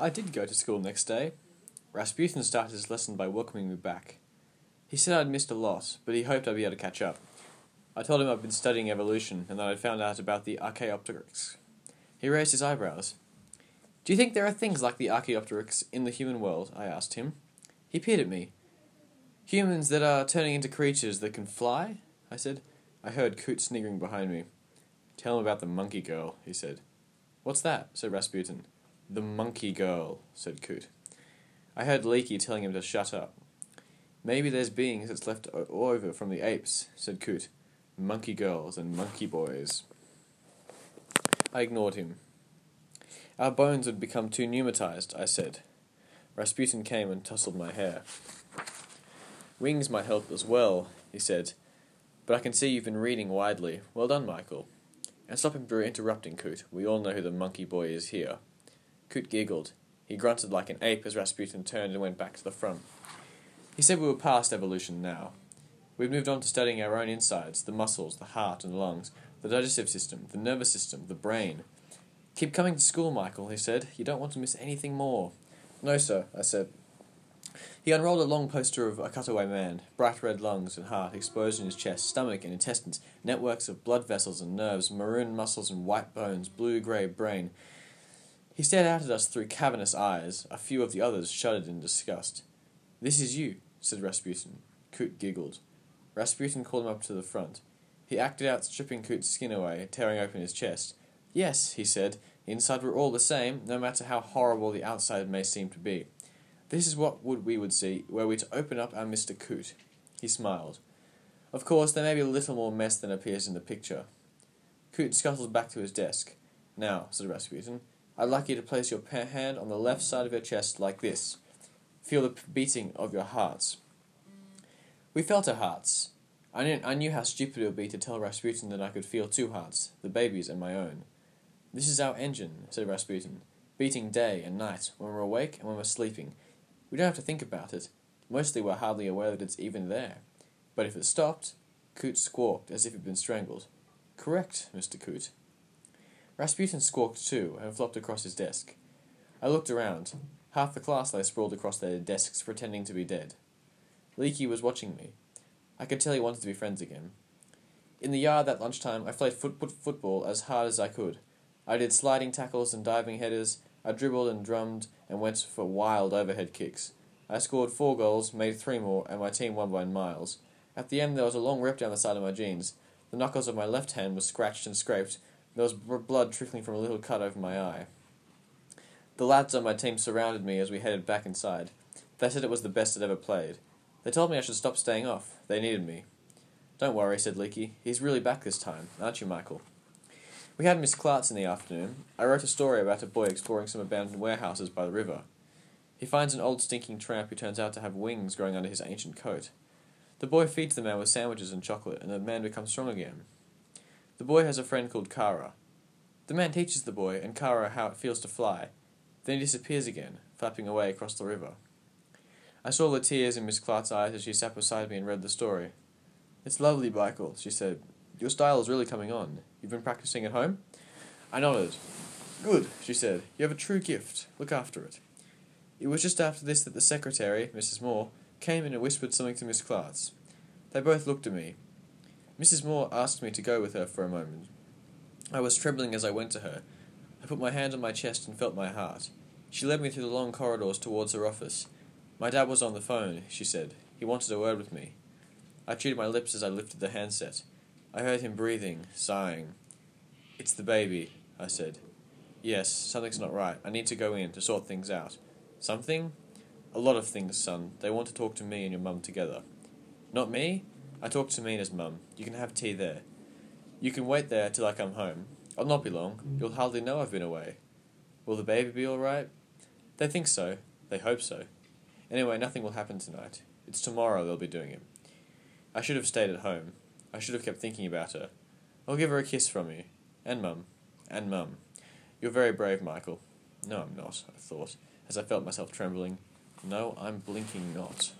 I did go to school next day. Rasputin started his lesson by welcoming me back. He said I'd missed a lot, but he hoped I'd be able to catch up. I told him I'd been studying evolution and that I'd found out about the Archaeopteryx. He raised his eyebrows. Do you think there are things like the Archaeopteryx in the human world? I asked him. He peered at me. Humans that are turning into creatures that can fly? I said. I heard Coot sniggering behind me. Tell him about the monkey girl, he said. What's that? said Rasputin. The monkey girl, said Coot. I heard Leaky telling him to shut up. Maybe there's beings that's left over from the apes, said Coot. Monkey girls and monkey boys. I ignored him. Our bones would become too pneumatized, I said. Rasputin came and tousled my hair. Wings might help as well, he said. But I can see you've been reading widely. Well done, Michael. And stop interrupting, Coot. We all know who the monkey boy is here. Coot giggled. He grunted like an ape as Rasputin turned and went back to the front. He said we were past evolution now. We'd moved on to studying our own insides, the muscles, the heart and lungs, the digestive system, the nervous system, the brain. Keep coming to school, Michael, he said. You don't want to miss anything more. No, sir, I said. He unrolled a long poster of a cutaway man, bright red lungs and heart exposed in his chest, stomach and intestines, networks of blood vessels and nerves, maroon muscles and white bones, blue grey brain. He stared out at us through cavernous eyes. A few of the others shuddered in disgust. This is you, said Rasputin. Coot giggled. Rasputin called him up to the front. He acted out stripping Coot's skin away, tearing open his chest. Yes, he said, inside we're all the same, no matter how horrible the outside may seem to be. This is what would we would see were we to open up our Mr. Coot. He smiled. Of course, there may be a little more mess than appears in the picture. Coot scuttled back to his desk. Now, said Rasputin, I'd like you to place your hand on the left side of your chest like this. Feel the beating of your hearts. We felt our hearts. I knew, I knew how stupid it would be to tell Rasputin that I could feel two hearts, the baby's and my own. This is our engine, said Rasputin, beating day and night, when we're awake and when we're sleeping, we don't have to think about it. Mostly we're hardly aware that it's even there. But if it stopped, Coot squawked as if he'd been strangled. Correct, Mr. Coot. Rasputin squawked too and flopped across his desk. I looked around. Half the class lay sprawled across their desks, pretending to be dead. Leaky was watching me. I could tell he wanted to be friends again. In the yard that lunchtime, I played foot- foot- football as hard as I could. I did sliding tackles and diving headers. I dribbled and drummed and went for wild overhead kicks. I scored four goals, made three more, and my team won by miles. At the end, there was a long rip down the side of my jeans. The knuckles of my left hand were scratched and scraped. There was blood trickling from a little cut over my eye. The lads on my team surrounded me as we headed back inside. They said it was the best I'd ever played. They told me I should stop staying off. They needed me. Don't worry, said Leaky. He's really back this time, aren't you, Michael? We had Miss Clarts in the afternoon. I wrote a story about a boy exploring some abandoned warehouses by the river. He finds an old stinking tramp who turns out to have wings growing under his ancient coat. The boy feeds the man with sandwiches and chocolate, and the man becomes strong again. The boy has a friend called Kara. The man teaches the boy and Kara how it feels to fly. Then he disappears again, flapping away across the river. I saw the tears in Miss Clarts' eyes as she sat beside me and read the story. It's lovely, Michael, she said. Your style is really coming on. You've been practicing at home? I nodded. Good, she said. You have a true gift. Look after it. It was just after this that the secretary, Mrs. Moore, came in and whispered something to Miss Clarts. They both looked at me. Mrs. Moore asked me to go with her for a moment. I was trembling as I went to her. I put my hand on my chest and felt my heart. She led me through the long corridors towards her office. My dad was on the phone, she said. He wanted a word with me. I chewed my lips as I lifted the handset. I heard him breathing, sighing. It's the baby, I said. Yes, something's not right. I need to go in to sort things out. Something? A lot of things, son. They want to talk to me and your mum together. Not me? I talked to Mina's mum. You can have tea there. You can wait there till I come home. I'll not be long. Mm. You'll hardly know I've been away. Will the baby be all right? They think so. They hope so. Anyway, nothing will happen tonight. It's tomorrow they'll be doing it. I should have stayed at home. I should have kept thinking about her. I'll give her a kiss from you. And Mum. And Mum. You're very brave, Michael. No, I'm not, I thought, as I felt myself trembling. No, I'm blinking not.